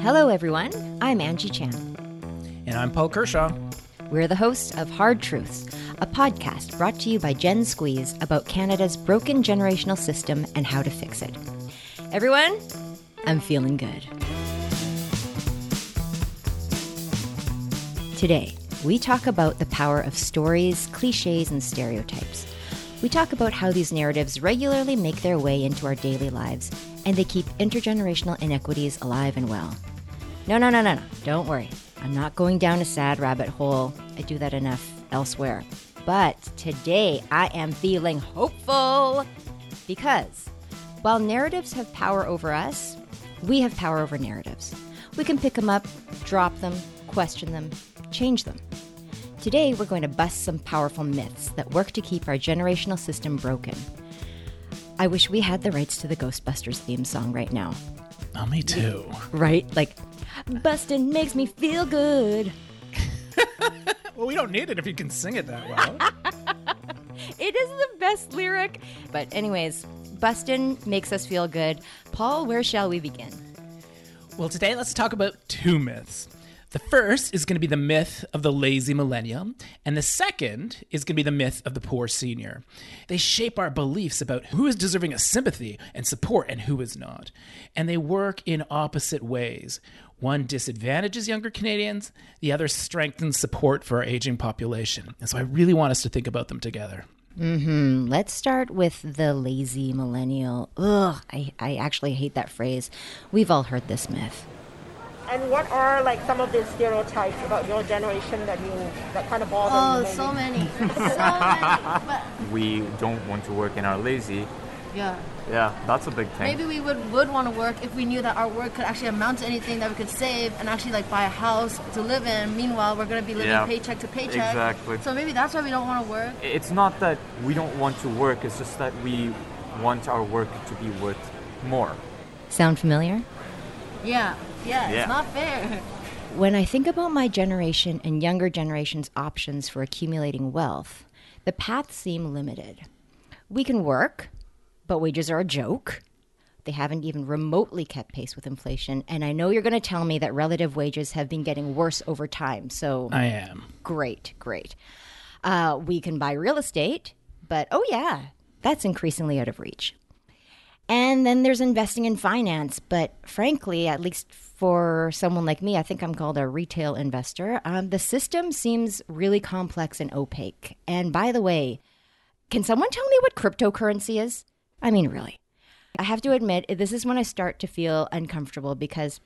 Hello, everyone. I'm Angie Chan. And I'm Paul Kershaw. We're the hosts of Hard Truths, a podcast brought to you by Gen Squeeze about Canada's broken generational system and how to fix it. Everyone, I'm feeling good. Today, we talk about the power of stories, cliches, and stereotypes. We talk about how these narratives regularly make their way into our daily lives and they keep intergenerational inequities alive and well. No, no, no, no, no. Don't worry. I'm not going down a sad rabbit hole. I do that enough elsewhere. But today I am feeling hopeful because while narratives have power over us, we have power over narratives. We can pick them up, drop them, question them, change them. Today, we're going to bust some powerful myths that work to keep our generational system broken. I wish we had the rights to the Ghostbusters theme song right now. Oh, me too. Right? Like, bustin' makes me feel good. well, we don't need it if you can sing it that well. it is the best lyric. But, anyways, bustin' makes us feel good. Paul, where shall we begin? Well, today let's talk about two myths. The first is going to be the myth of the lazy millennial, and the second is going to be the myth of the poor senior. They shape our beliefs about who is deserving of sympathy and support and who is not. And they work in opposite ways. One disadvantages younger Canadians, the other strengthens support for our aging population. And so I really want us to think about them together. Mm-hmm. Let's start with the lazy millennial. Ugh, I, I actually hate that phrase. We've all heard this myth. And what are like some of the stereotypes about your generation that you that kind of bother oh, you? Oh, so many, so many. But we don't want to work and are lazy. Yeah. Yeah, that's a big thing. Maybe we would would want to work if we knew that our work could actually amount to anything that we could save and actually like buy a house to live in. Meanwhile, we're going to be living yeah. paycheck to paycheck. Exactly. So maybe that's why we don't want to work. It's not that we don't want to work. It's just that we want our work to be worth more. Sound familiar? Yeah. Yeah, yeah. it's not fair. When I think about my generation and younger generation's options for accumulating wealth, the paths seem limited. We can work, but wages are a joke. They haven't even remotely kept pace with inflation. And I know you're going to tell me that relative wages have been getting worse over time. So I am. Great, great. Uh, we can buy real estate, but oh, yeah, that's increasingly out of reach. And then there's investing in finance. But frankly, at least for someone like me, I think I'm called a retail investor. Um, the system seems really complex and opaque. And by the way, can someone tell me what cryptocurrency is? I mean, really. I have to admit, this is when I start to feel uncomfortable because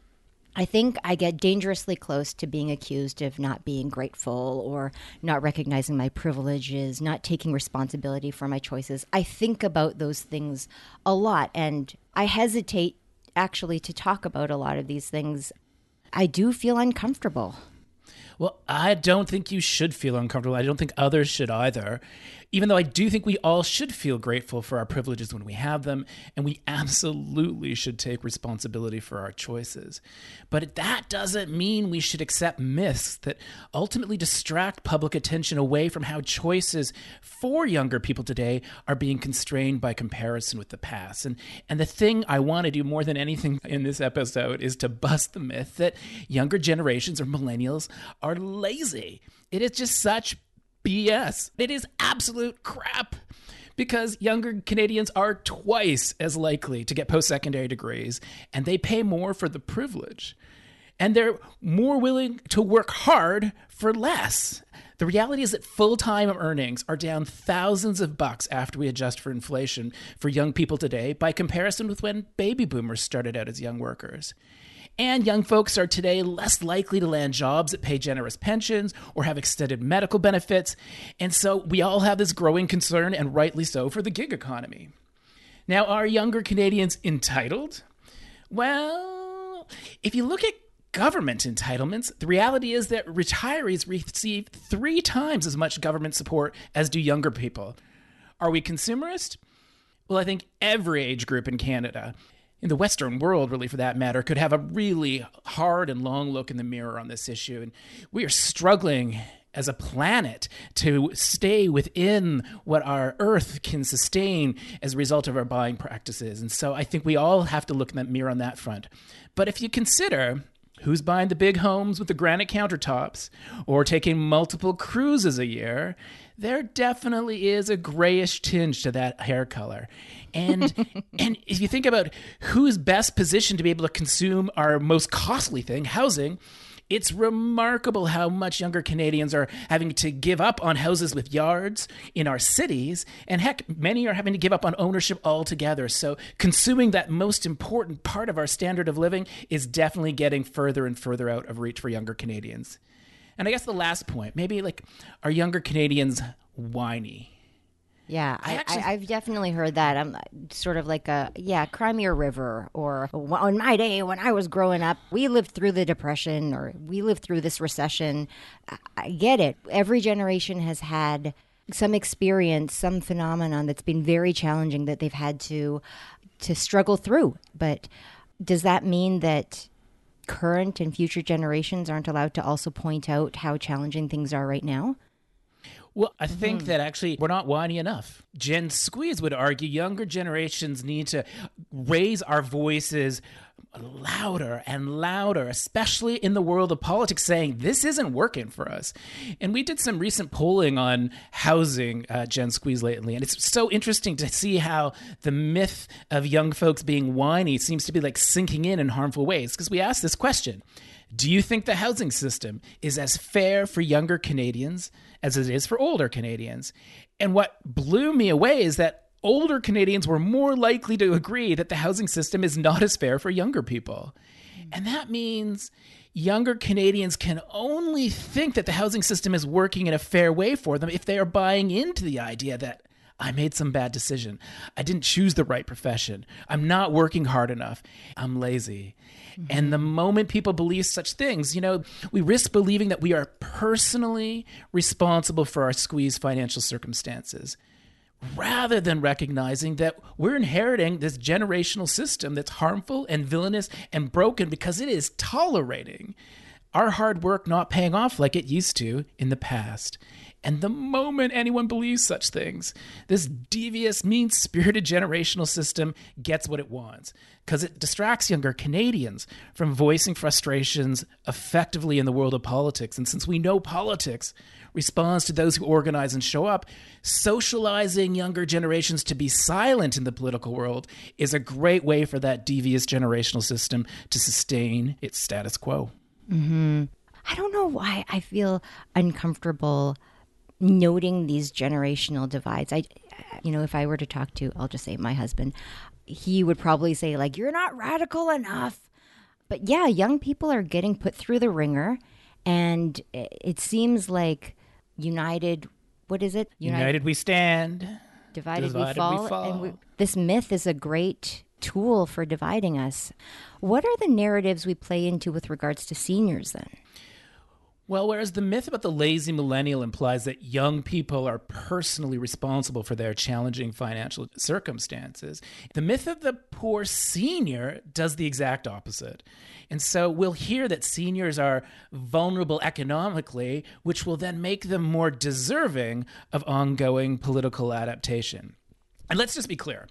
I think I get dangerously close to being accused of not being grateful or not recognizing my privileges, not taking responsibility for my choices. I think about those things a lot and I hesitate actually to talk about a lot of these things, I do feel uncomfortable. Well, I don't think you should feel uncomfortable. I don't think others should either even though I do think we all should feel grateful for our privileges when we have them, and we absolutely should take responsibility for our choices. But that doesn't mean we should accept myths that ultimately distract public attention away from how choices for younger people today are being constrained by comparison with the past. And, and the thing I want to do more than anything in this episode is to bust the myth that younger generations or millennials are lazy. It is just such BS. It is absolute crap because younger Canadians are twice as likely to get post secondary degrees and they pay more for the privilege. And they're more willing to work hard for less. The reality is that full time earnings are down thousands of bucks after we adjust for inflation for young people today by comparison with when baby boomers started out as young workers. And young folks are today less likely to land jobs that pay generous pensions or have extended medical benefits. And so we all have this growing concern, and rightly so, for the gig economy. Now, are younger Canadians entitled? Well, if you look at government entitlements, the reality is that retirees receive three times as much government support as do younger people. Are we consumerist? Well, I think every age group in Canada in the Western world, really, for that matter, could have a really hard and long look in the mirror on this issue. And we are struggling as a planet to stay within what our earth can sustain as a result of our buying practices. And so I think we all have to look in that mirror on that front. But if you consider who's buying the big homes with the granite countertops or taking multiple cruises a year, there definitely is a grayish tinge to that hair color. And and if you think about who's best positioned to be able to consume our most costly thing, housing, it's remarkable how much younger Canadians are having to give up on houses with yards in our cities. And heck, many are having to give up on ownership altogether. So, consuming that most important part of our standard of living is definitely getting further and further out of reach for younger Canadians. And I guess the last point maybe like, are younger Canadians whiny? Yeah, I, have definitely heard that. I'm uh, sort of like a yeah, Crimea River, or on my day when I was growing up, we lived through the depression, or we lived through this recession. I, I get it. Every generation has had some experience, some phenomenon that's been very challenging that they've had to to struggle through. But does that mean that current and future generations aren't allowed to also point out how challenging things are right now? Well, I think mm-hmm. that actually we're not whiny enough. Gen Squeeze would argue younger generations need to raise our voices louder and louder, especially in the world of politics, saying this isn't working for us. And we did some recent polling on housing, uh, Gen Squeeze, lately, and it's so interesting to see how the myth of young folks being whiny seems to be like sinking in in harmful ways. Because we asked this question Do you think the housing system is as fair for younger Canadians as it is for older Canadians? And what blew me away is that older Canadians were more likely to agree that the housing system is not as fair for younger people. And that means younger Canadians can only think that the housing system is working in a fair way for them if they are buying into the idea that I made some bad decision. I didn't choose the right profession. I'm not working hard enough. I'm lazy. Mm-hmm. And the moment people believe such things, you know, we risk believing that we are personally responsible for our squeezed financial circumstances rather than recognizing that we're inheriting this generational system that's harmful and villainous and broken because it is tolerating our hard work not paying off like it used to in the past. And the moment anyone believes such things, this devious, mean spirited generational system gets what it wants because it distracts younger Canadians from voicing frustrations effectively in the world of politics. And since we know politics responds to those who organize and show up, socializing younger generations to be silent in the political world is a great way for that devious generational system to sustain its status quo. Mm-hmm. I don't know why I feel uncomfortable noting these generational divides. I, you know, if I were to talk to, I'll just say my husband, he would probably say like, "You're not radical enough." But yeah, young people are getting put through the ringer, and it seems like united. What is it? United, united we stand. Divided, divided we fall. We fall. And we, this myth is a great tool for dividing us. What are the narratives we play into with regards to seniors then? Well, whereas the myth about the lazy millennial implies that young people are personally responsible for their challenging financial circumstances, the myth of the poor senior does the exact opposite. And so we'll hear that seniors are vulnerable economically, which will then make them more deserving of ongoing political adaptation. And let's just be clear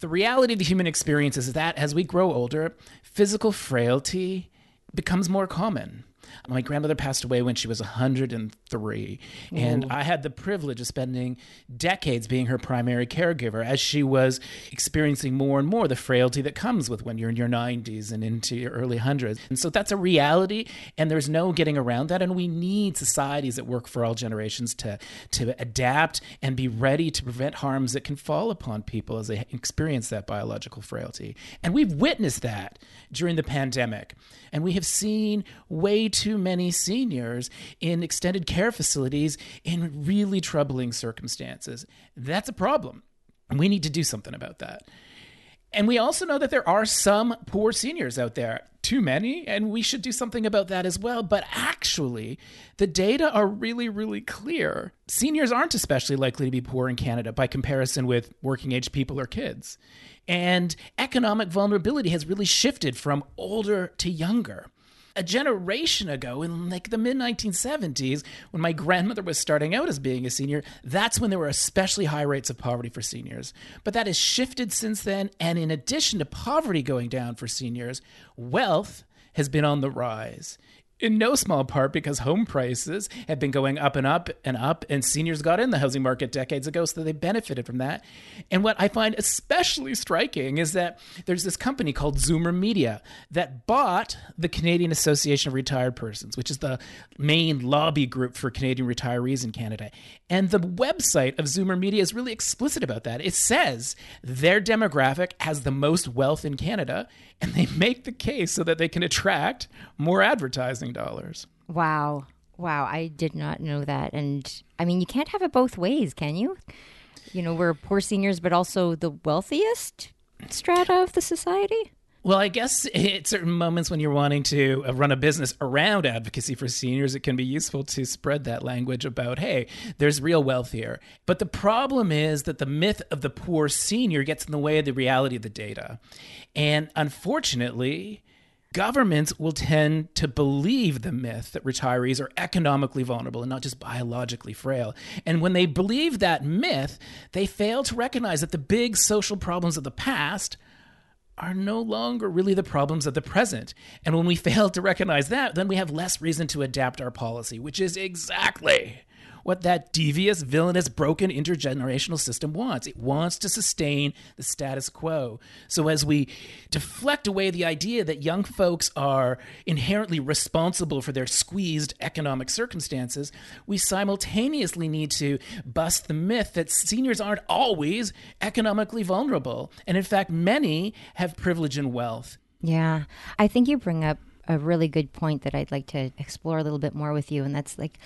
the reality of the human experience is that as we grow older, physical frailty becomes more common. My grandmother passed away when she was 103, Ooh. and I had the privilege of spending decades being her primary caregiver as she was experiencing more and more the frailty that comes with when you're in your 90s and into your early hundreds. And so that's a reality, and there's no getting around that. And we need societies that work for all generations to to adapt and be ready to prevent harms that can fall upon people as they experience that biological frailty. And we've witnessed that during the pandemic, and we have seen way too many seniors in extended care facilities in really troubling circumstances. That's a problem. We need to do something about that. And we also know that there are some poor seniors out there, too many, and we should do something about that as well. But actually, the data are really, really clear. Seniors aren't especially likely to be poor in Canada by comparison with working age people or kids. And economic vulnerability has really shifted from older to younger a generation ago in like the mid 1970s when my grandmother was starting out as being a senior that's when there were especially high rates of poverty for seniors. But that has shifted since then and in addition to poverty going down for seniors wealth has been on the rise in no small part because home prices have been going up and up and up, and seniors got in the housing market decades ago, so they benefited from that. And what I find especially striking is that there's this company called Zoomer Media that bought the Canadian Association of Retired Persons, which is the main lobby group for Canadian retirees in Canada. And the website of Zoomer Media is really explicit about that. It says their demographic has the most wealth in Canada, and they make the case so that they can attract more advertising dollars. Wow. Wow. I did not know that. And I mean, you can't have it both ways, can you? You know, we're poor seniors, but also the wealthiest strata of the society. Well, I guess at certain moments when you're wanting to uh, run a business around advocacy for seniors, it can be useful to spread that language about, hey, there's real wealth here. But the problem is that the myth of the poor senior gets in the way of the reality of the data. And unfortunately, governments will tend to believe the myth that retirees are economically vulnerable and not just biologically frail. And when they believe that myth, they fail to recognize that the big social problems of the past are no longer really the problems of the present. And when we fail to recognize that, then we have less reason to adapt our policy, which is exactly what that devious, villainous, broken intergenerational system wants. It wants to sustain the status quo. So as we deflect away the idea that young folks are inherently responsible for their squeezed economic circumstances, we simultaneously need to bust the myth that seniors aren't always economically vulnerable. And in fact, many have privilege and wealth. Yeah. I think you bring up a really good point that I'd like to explore a little bit more with you. And that's like,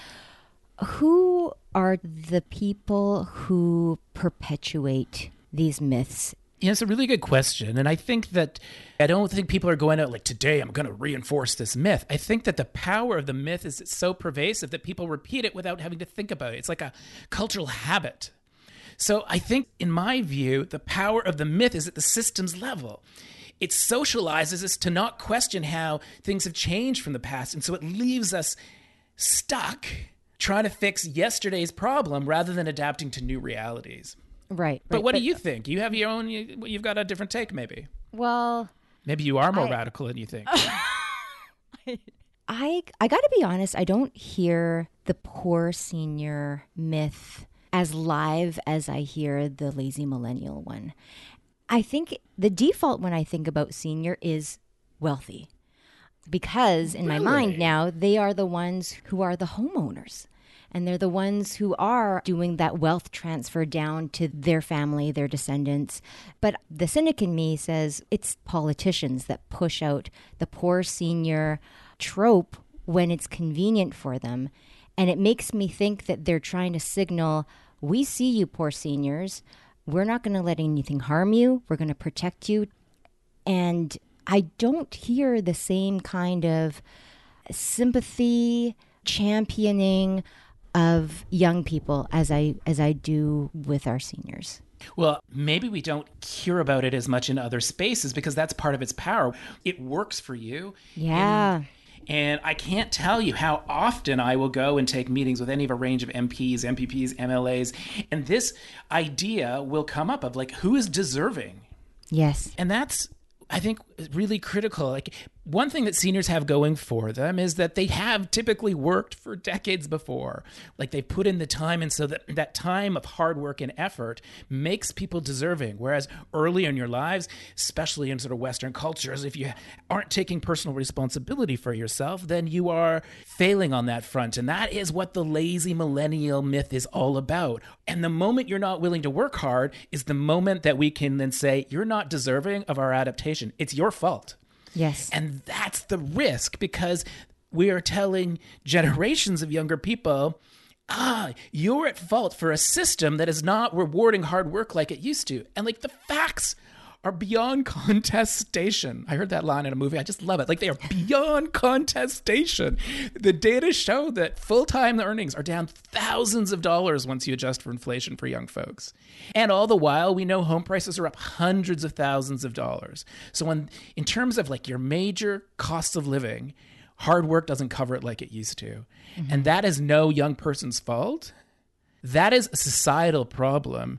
who are the people who perpetuate these myths? Yeah, it's a really good question. And I think that I don't think people are going out like, today I'm going to reinforce this myth. I think that the power of the myth is it's so pervasive that people repeat it without having to think about it. It's like a cultural habit. So I think, in my view, the power of the myth is at the systems level. It socializes us to not question how things have changed from the past. And so it leaves us stuck trying to fix yesterday's problem rather than adapting to new realities. Right. But right, what do you think? You have your own. You, you've got a different take, maybe. Well, maybe you are more I, radical than you think. I I got to be honest. I don't hear the poor senior myth as live as I hear the lazy millennial one. I think the default when I think about senior is wealthy because in really? my mind now they are the ones who are the homeowners and they're the ones who are doing that wealth transfer down to their family, their descendants. But the cynic in me says it's politicians that push out the poor senior trope when it's convenient for them. And it makes me think that they're trying to signal we see you, poor seniors. We're not going to let anything harm you. We're going to protect you. And I don't hear the same kind of sympathy, championing of young people as I as I do with our seniors. Well, maybe we don't hear about it as much in other spaces because that's part of its power. It works for you. Yeah. And, and I can't tell you how often I will go and take meetings with any of a range of MPs, MPPs, MLAs, and this idea will come up of like who is deserving. Yes. And that's I think really critical. Like one thing that seniors have going for them is that they have typically worked for decades before. Like they put in the time, and so that that time of hard work and effort makes people deserving. Whereas early in your lives, especially in sort of Western cultures, if you aren't taking personal responsibility for yourself, then you are failing on that front. And that is what the lazy millennial myth is all about. And the moment you're not willing to work hard is the moment that we can then say, you're not deserving of our adaptation. It's your fault. Yes. And that's the risk because we are telling generations of younger people ah, you're at fault for a system that is not rewarding hard work like it used to. And like the facts are beyond contestation. I heard that line in a movie. I just love it. Like they are beyond contestation. The data show that full time earnings are down thousands of dollars once you adjust for inflation for young folks. And all the while, we know home prices are up hundreds of thousands of dollars. So, when, in terms of like your major costs of living, hard work doesn't cover it like it used to. Mm-hmm. And that is no young person's fault. That is a societal problem.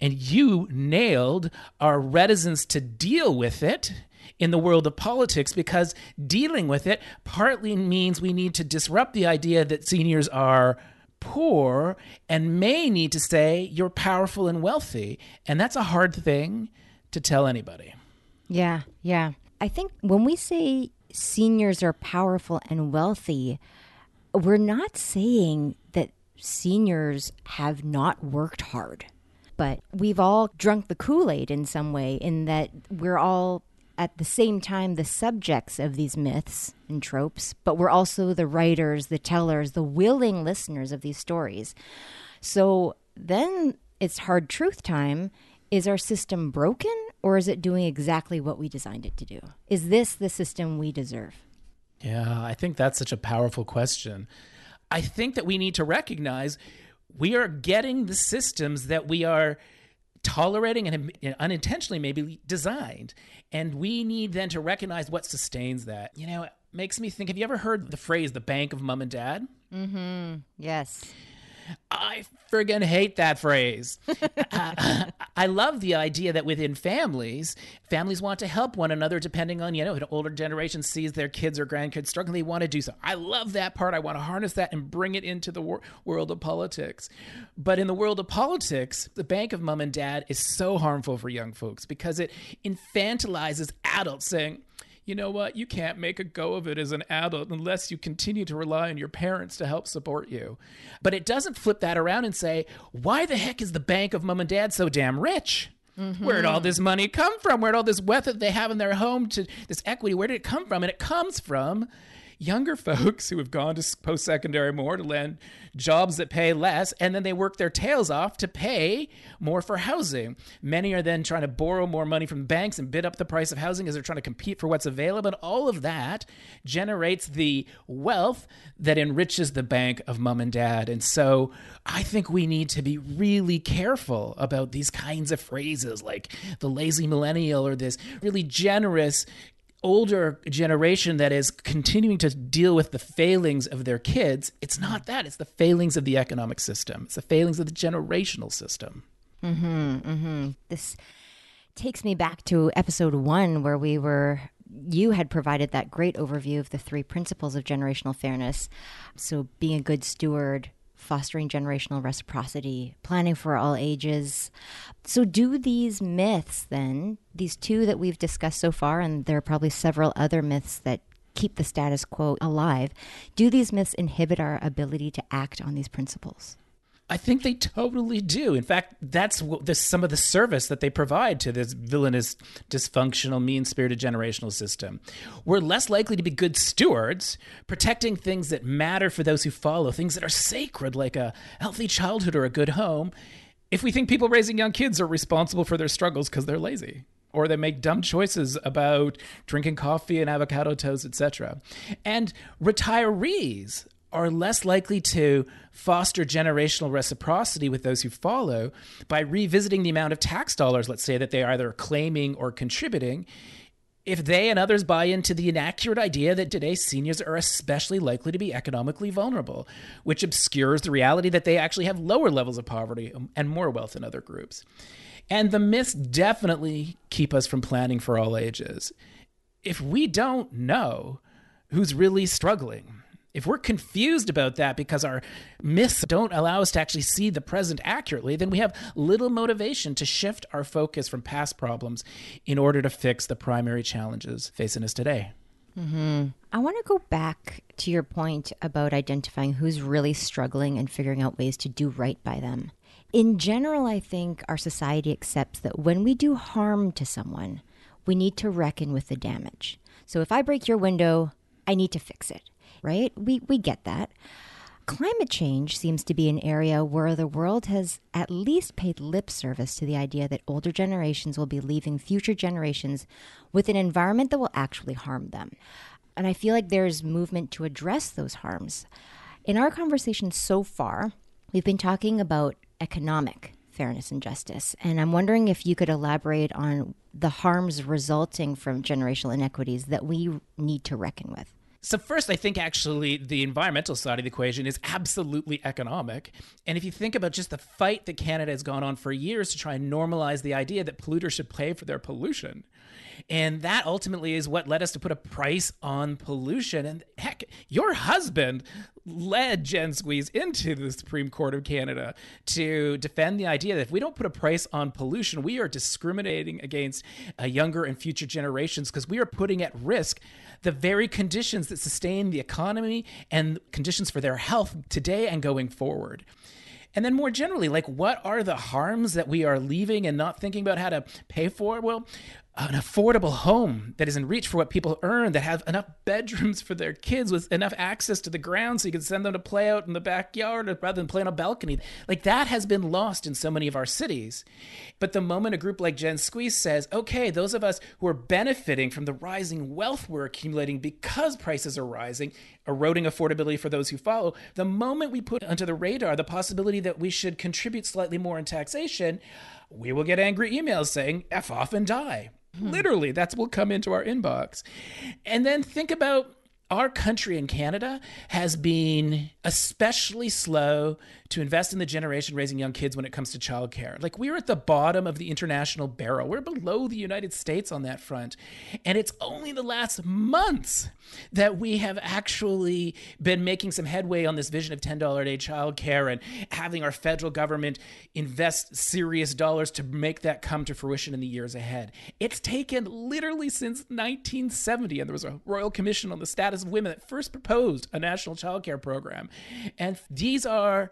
And you nailed our reticence to deal with it in the world of politics because dealing with it partly means we need to disrupt the idea that seniors are poor and may need to say you're powerful and wealthy. And that's a hard thing to tell anybody. Yeah, yeah. I think when we say seniors are powerful and wealthy, we're not saying that seniors have not worked hard. But we've all drunk the Kool Aid in some way, in that we're all at the same time the subjects of these myths and tropes, but we're also the writers, the tellers, the willing listeners of these stories. So then it's hard truth time. Is our system broken or is it doing exactly what we designed it to do? Is this the system we deserve? Yeah, I think that's such a powerful question. I think that we need to recognize we are getting the systems that we are tolerating and unintentionally maybe designed. And we need then to recognize what sustains that. You know, it makes me think have you ever heard the phrase the bank of mom and dad? Mm hmm. Yes. I friggin' hate that phrase. I love the idea that within families, families want to help one another depending on, you know, an older generation sees their kids or grandkids struggling, they want to do so. I love that part. I want to harness that and bring it into the wor- world of politics. But in the world of politics, the bank of mom and dad is so harmful for young folks because it infantilizes adults saying, you know what? You can't make a go of it as an adult unless you continue to rely on your parents to help support you. But it doesn't flip that around and say, why the heck is the bank of mom and dad so damn rich? Mm-hmm. Where'd all this money come from? Where'd all this wealth that they have in their home to this equity? Where did it come from? And it comes from younger folks who have gone to post secondary more to land jobs that pay less, and then they work their tails off to pay more for housing. Many are then trying to borrow more money from banks and bid up the price of housing as they're trying to compete for what's available. And all of that generates the wealth that enriches the bank of mom and dad. And so I think we need to be really careful about these kinds of phrases like the lazy millennial or this really generous older generation that is continuing to deal with the failings of their kids, it's not that. It's the failings of the economic system. It's the failings of the generational system. Mm-hmm, mm-hmm. This takes me back to episode one where we were you had provided that great overview of the three principles of generational fairness. So, being a good steward, fostering generational reciprocity, planning for all ages. So, do these myths then, these two that we've discussed so far, and there are probably several other myths that keep the status quo alive, do these myths inhibit our ability to act on these principles? I think they totally do. In fact, that's this, some of the service that they provide to this villainous, dysfunctional, mean spirited generational system. We're less likely to be good stewards, protecting things that matter for those who follow, things that are sacred, like a healthy childhood or a good home, if we think people raising young kids are responsible for their struggles because they're lazy or they make dumb choices about drinking coffee and avocado toast, etc. And retirees are less likely to foster generational reciprocity with those who follow by revisiting the amount of tax dollars, let's say, that they are either claiming or contributing. If they and others buy into the inaccurate idea that today's seniors are especially likely to be economically vulnerable, which obscures the reality that they actually have lower levels of poverty um, and more wealth than other groups. And the myths definitely keep us from planning for all ages. If we don't know who's really struggling, if we're confused about that because our myths don't allow us to actually see the present accurately, then we have little motivation to shift our focus from past problems in order to fix the primary challenges facing us today. Mm-hmm. I want to go back to your point about identifying who's really struggling and figuring out ways to do right by them. In general, I think our society accepts that when we do harm to someone, we need to reckon with the damage. So if I break your window, I need to fix it right? We, we get that. Climate change seems to be an area where the world has at least paid lip service to the idea that older generations will be leaving future generations with an environment that will actually harm them. And I feel like there's movement to address those harms. In our conversation so far, we've been talking about economic fairness and justice. And I'm wondering if you could elaborate on the harms resulting from generational inequities that we need to reckon with. So, first, I think actually the environmental side of the equation is absolutely economic. And if you think about just the fight that Canada has gone on for years to try and normalize the idea that polluters should pay for their pollution, And that ultimately is what led us to put a price on pollution. And heck, your husband led Gen Squeeze into the Supreme Court of Canada to defend the idea that if we don't put a price on pollution, we are discriminating against uh, younger and future generations because we are putting at risk the very conditions that sustain the economy and conditions for their health today and going forward. And then more generally, like what are the harms that we are leaving and not thinking about how to pay for? Well, an affordable home that is in reach for what people earn, that have enough bedrooms for their kids with enough access to the ground so you can send them to play out in the backyard rather than play on a balcony. Like that has been lost in so many of our cities. But the moment a group like Gen Squeeze says, okay, those of us who are benefiting from the rising wealth we're accumulating because prices are rising, eroding affordability for those who follow, the moment we put onto the radar the possibility that we should contribute slightly more in taxation, we will get angry emails saying, F off and die. Hmm. Literally, that's what will come into our inbox. And then think about our country in Canada has been especially slow to invest in the generation raising young kids when it comes to childcare. Like we're at the bottom of the international barrel. We're below the United States on that front. And it's only the last months that we have actually been making some headway on this vision of $10 a day childcare and having our federal government invest serious dollars to make that come to fruition in the years ahead. It's taken literally since 1970 and there was a Royal Commission on the Status of Women that first proposed a national childcare program. And these are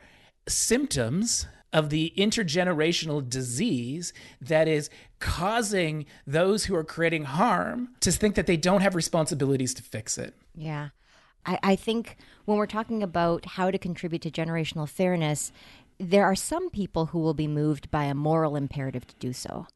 symptoms of the intergenerational disease that is causing those who are creating harm to think that they don't have responsibilities to fix it. Yeah. I, I think when we're talking about how to contribute to generational fairness, there are some people who will be moved by a moral imperative to do so.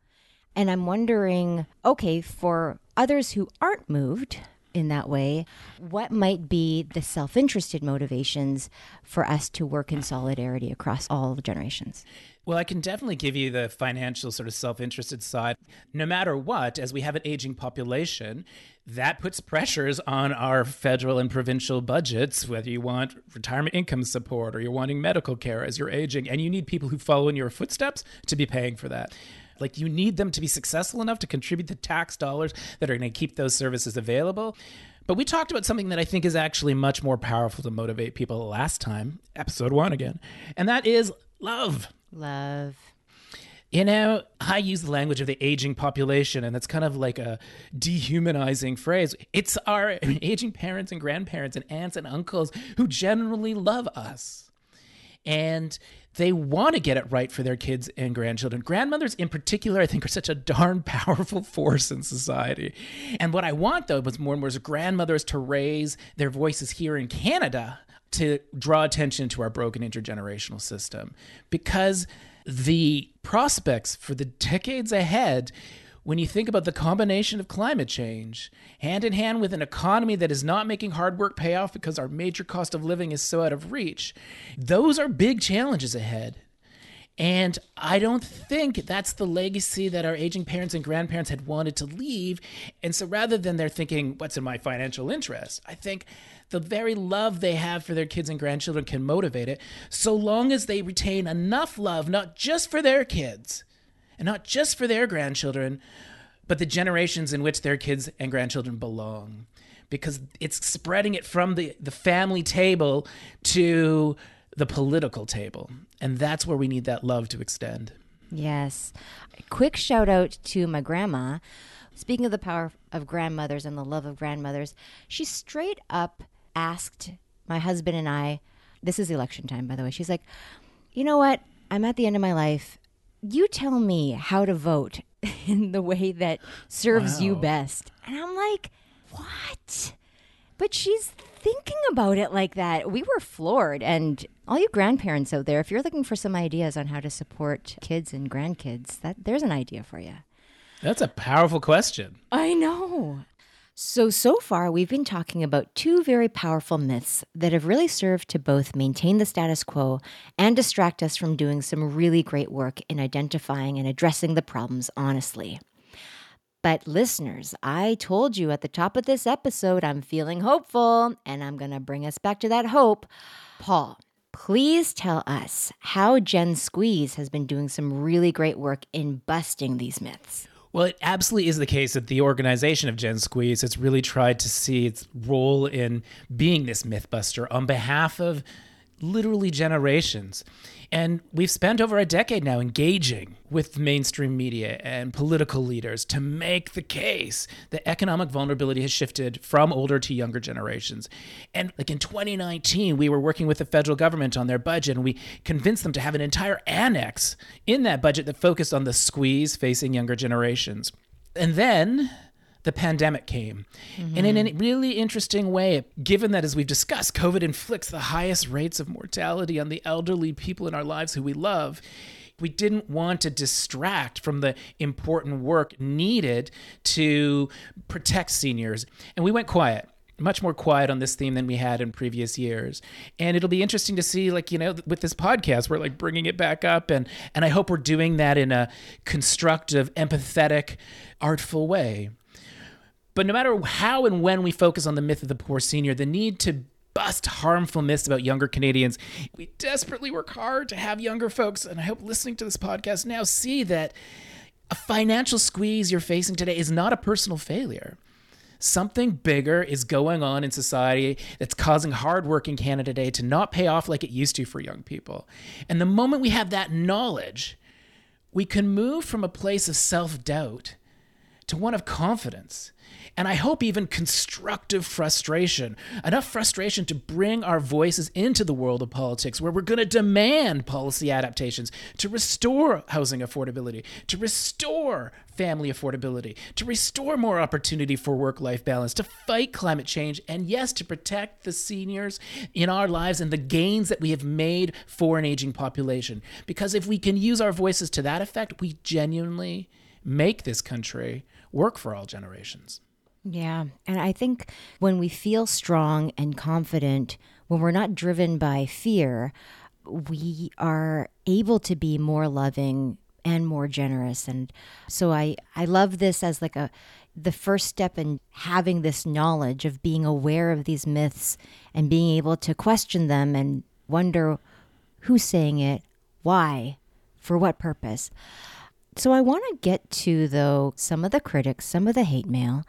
And I'm wondering okay, for others who aren't moved, in that way, what might be the self interested motivations for us to work in solidarity across all generations? Well, I can definitely give you the financial sort of self interested side. No matter what, as we have an aging population, that puts pressures on our federal and provincial budgets, whether you want retirement income support or you're wanting medical care as you're aging, and you need people who follow in your footsteps to be paying for that. Like you need them to be successful enough to contribute the tax dollars that are going to keep those services available. But we talked about something that I think is actually much more powerful to motivate people last time, episode one again, and that is love. Love. You know, I use the language of the aging population, and that's kind of like a dehumanizing phrase. It's our aging parents and grandparents and aunts and uncles who generally love us. And they want to get it right for their kids and grandchildren. Grandmothers, in particular, I think are such a darn powerful force in society. And what I want, though, was more and more is grandmothers to raise their voices here in Canada to draw attention to our broken intergenerational system because the prospects for the decades ahead when you think about the combination of climate change, hand in hand with an economy that is not making hard work pay off because our major cost of living is so out of reach, those are big challenges ahead. And I don't think that's the legacy that our aging parents and grandparents had wanted to leave. And so rather than they're thinking, what's in my financial interest? I think the very love they have for their kids and grandchildren can motivate it, so long as they retain enough love, not just for their kids, and not just for their grandchildren, but the generations in which their kids and grandchildren belong. Because it's spreading it from the, the family table to the political table. And that's where we need that love to extend. Yes. Quick shout out to my grandma. Speaking of the power of grandmothers and the love of grandmothers, she straight up asked my husband and I, this is election time, by the way. She's like, you know what? I'm at the end of my life you tell me how to vote in the way that serves wow. you best. And I'm like, what? But she's thinking about it like that. We were floored. And all you grandparents out there, if you're looking for some ideas on how to support kids and grandkids, that there's an idea for you. That's a powerful question. I know. So, so far, we've been talking about two very powerful myths that have really served to both maintain the status quo and distract us from doing some really great work in identifying and addressing the problems honestly. But, listeners, I told you at the top of this episode I'm feeling hopeful, and I'm going to bring us back to that hope. Paul, please tell us how Gen Squeeze has been doing some really great work in busting these myths. Well, it absolutely is the case that the organization of Gen Squeeze has really tried to see its role in being this mythbuster on behalf of literally generations. And we've spent over a decade now engaging with mainstream media and political leaders to make the case that economic vulnerability has shifted from older to younger generations. And like in 2019, we were working with the federal government on their budget and we convinced them to have an entire annex in that budget that focused on the squeeze facing younger generations. And then the pandemic came. Mm-hmm. And in a really interesting way, given that, as we've discussed, COVID inflicts the highest rates of mortality on the elderly people in our lives who we love. We didn't want to distract from the important work needed to protect seniors. And we went quiet much more quiet on this theme than we had in previous years and it'll be interesting to see like you know with this podcast we're like bringing it back up and and i hope we're doing that in a constructive empathetic artful way but no matter how and when we focus on the myth of the poor senior, the need to bust harmful myths about younger Canadians, we desperately work hard to have younger folks, and I hope listening to this podcast now see that a financial squeeze you're facing today is not a personal failure. Something bigger is going on in society that's causing hard work in Canada today to not pay off like it used to for young people. And the moment we have that knowledge, we can move from a place of self doubt to one of confidence and I hope even constructive frustration. Enough frustration to bring our voices into the world of politics where we're going to demand policy adaptations to restore housing affordability, to restore family affordability, to restore more opportunity for work life balance, to fight climate change, and yes, to protect the seniors in our lives and the gains that we have made for an aging population. Because if we can use our voices to that effect, we genuinely make this country work for all generations. Yeah. And I think when we feel strong and confident, when we're not driven by fear, we are able to be more loving and more generous. And so I, I love this as like a the first step in having this knowledge of being aware of these myths and being able to question them and wonder who's saying it, why, for what purpose. So I want to get to though some of the critics, some of the hate mail.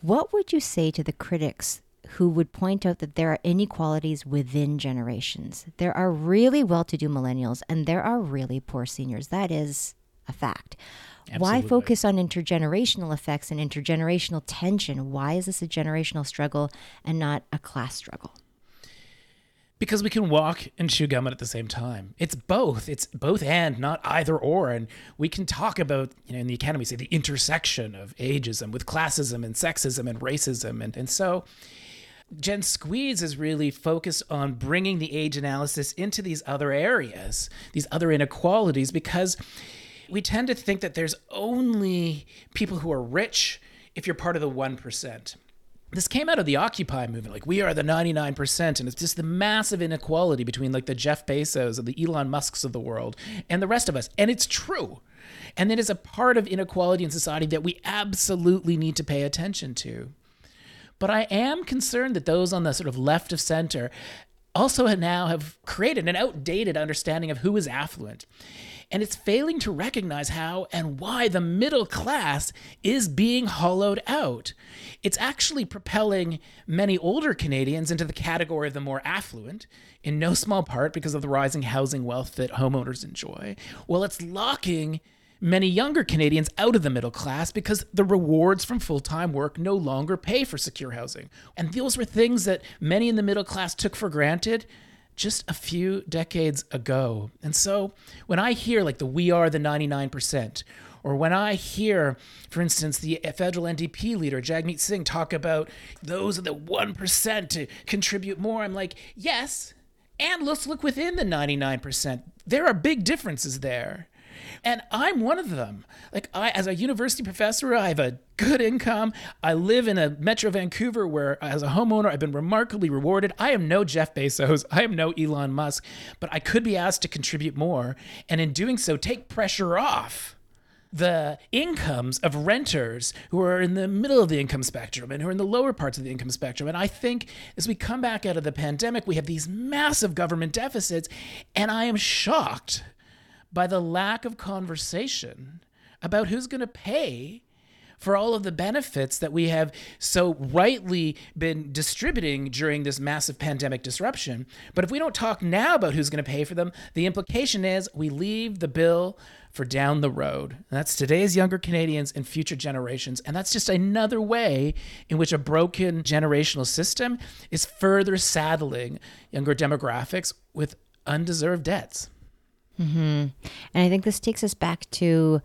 What would you say to the critics who would point out that there are inequalities within generations? There are really well to do millennials and there are really poor seniors. That is a fact. Absolutely. Why focus on intergenerational effects and intergenerational tension? Why is this a generational struggle and not a class struggle? Because we can walk and chew gum at the same time. It's both. It's both and, not either or. And we can talk about, you know, in the academy, say the intersection of ageism with classism and sexism and racism. And, and so Gen Squeeze is really focused on bringing the age analysis into these other areas, these other inequalities, because we tend to think that there's only people who are rich if you're part of the 1% this came out of the Occupy movement. Like, we are the 99%. And it's just the massive inequality between, like, the Jeff Bezos and the Elon Musks of the world and the rest of us. And it's true. And it is a part of inequality in society that we absolutely need to pay attention to. But I am concerned that those on the sort of left of center also now have created an outdated understanding of who is affluent and it's failing to recognize how and why the middle class is being hollowed out. It's actually propelling many older Canadians into the category of the more affluent, in no small part because of the rising housing wealth that homeowners enjoy, while it's locking many younger Canadians out of the middle class because the rewards from full time work no longer pay for secure housing. And those were things that many in the middle class took for granted just a few decades ago. And so when I hear like the we are the 99%, or when I hear, for instance, the federal NDP leader, Jagmeet Singh, talk about those are the 1% to contribute more, I'm like, yes. And let's look within the 99%. There are big differences there. And I'm one of them. Like I as a university professor, I have a good income. I live in a Metro Vancouver where as a homeowner I've been remarkably rewarded. I am no Jeff Bezos, I am no Elon Musk, but I could be asked to contribute more and in doing so take pressure off the incomes of renters who are in the middle of the income spectrum and who are in the lower parts of the income spectrum. And I think as we come back out of the pandemic, we have these massive government deficits. And I am shocked by the lack of conversation about who's going to pay for all of the benefits that we have so rightly been distributing during this massive pandemic disruption. But if we don't talk now about who's going to pay for them, the implication is we leave the bill for down the road. And that's today's younger Canadians and future generations. And that's just another way in which a broken generational system is further saddling younger demographics with undeserved debts. Mm-hmm. And I think this takes us back to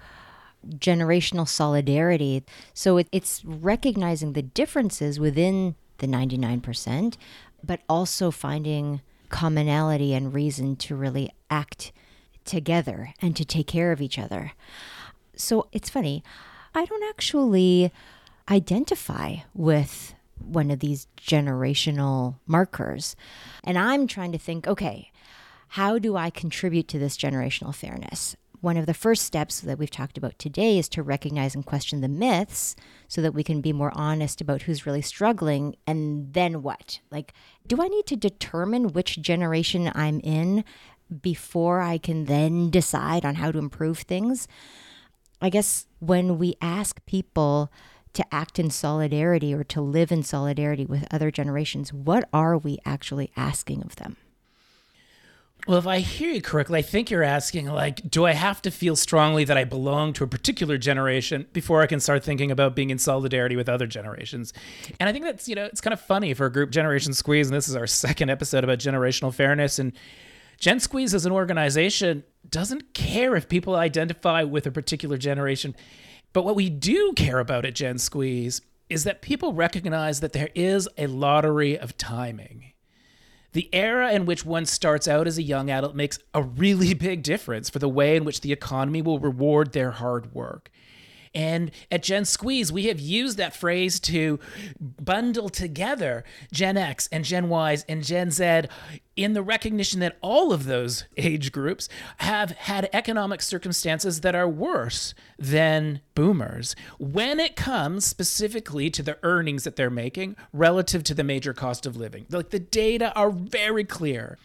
generational solidarity. So it, it's recognizing the differences within the 99%, but also finding commonality and reason to really act together and to take care of each other. So it's funny, I don't actually identify with one of these generational markers. And I'm trying to think okay, how do I contribute to this generational fairness? one of the first steps that we've talked about today is to recognize and question the myths so that we can be more honest about who's really struggling. And then what? Like, do I need to determine which generation I'm in before I can then decide on how to improve things? I guess when we ask people to act in solidarity or to live in solidarity with other generations, what are we actually asking of them? Well, if I hear you correctly, I think you're asking, like, do I have to feel strongly that I belong to a particular generation before I can start thinking about being in solidarity with other generations? And I think that's, you know, it's kind of funny for a group Generation Squeeze, and this is our second episode about generational fairness. And Gen Squeeze as an organization doesn't care if people identify with a particular generation. But what we do care about at Gen Squeeze is that people recognize that there is a lottery of timing the era in which one starts out as a young adult makes a really big difference for the way in which the economy will reward their hard work. And at Gen Squeeze, we have used that phrase to bundle together Gen X and Gen Y and Gen Z in the recognition that all of those age groups have had economic circumstances that are worse than boomers when it comes specifically to the earnings that they're making relative to the major cost of living. Like the data are very clear.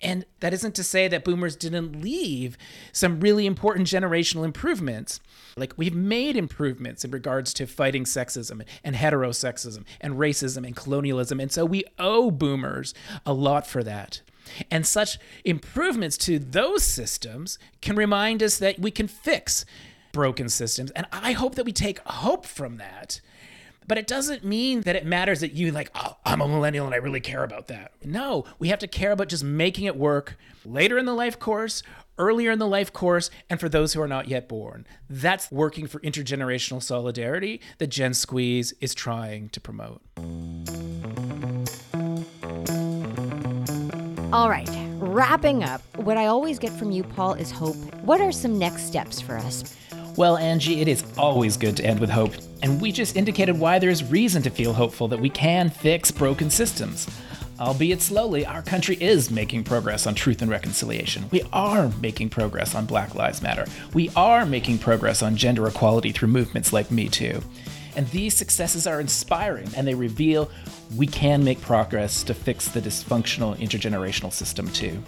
And that isn't to say that boomers didn't leave some really important generational improvements. Like we've made improvements in regards to fighting sexism and heterosexism and racism and colonialism. And so we owe boomers a lot for that. And such improvements to those systems can remind us that we can fix broken systems. And I hope that we take hope from that but it doesn't mean that it matters that you like, oh, I'm a millennial and I really care about that. No, we have to care about just making it work later in the life course, earlier in the life course, and for those who are not yet born. That's working for intergenerational solidarity that Gen Squeeze is trying to promote. All right, wrapping up, what I always get from you, Paul, is hope. What are some next steps for us? Well, Angie, it is always good to end with hope, and we just indicated why there's reason to feel hopeful that we can fix broken systems. Albeit slowly, our country is making progress on truth and reconciliation. We are making progress on Black Lives Matter. We are making progress on gender equality through movements like Me Too. And these successes are inspiring and they reveal we can make progress to fix the dysfunctional intergenerational system too.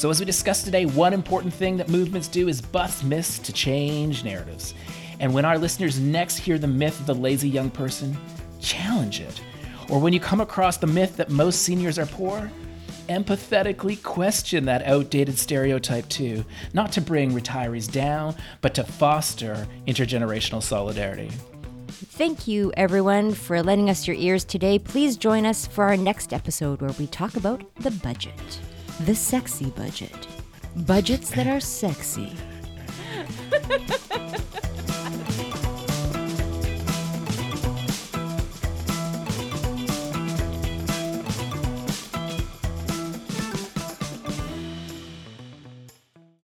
So, as we discussed today, one important thing that movements do is bust myths to change narratives. And when our listeners next hear the myth of the lazy young person, challenge it. Or when you come across the myth that most seniors are poor, empathetically question that outdated stereotype too, not to bring retirees down, but to foster intergenerational solidarity. Thank you, everyone, for lending us your ears today. Please join us for our next episode where we talk about the budget the sexy budget. Budgets that are sexy.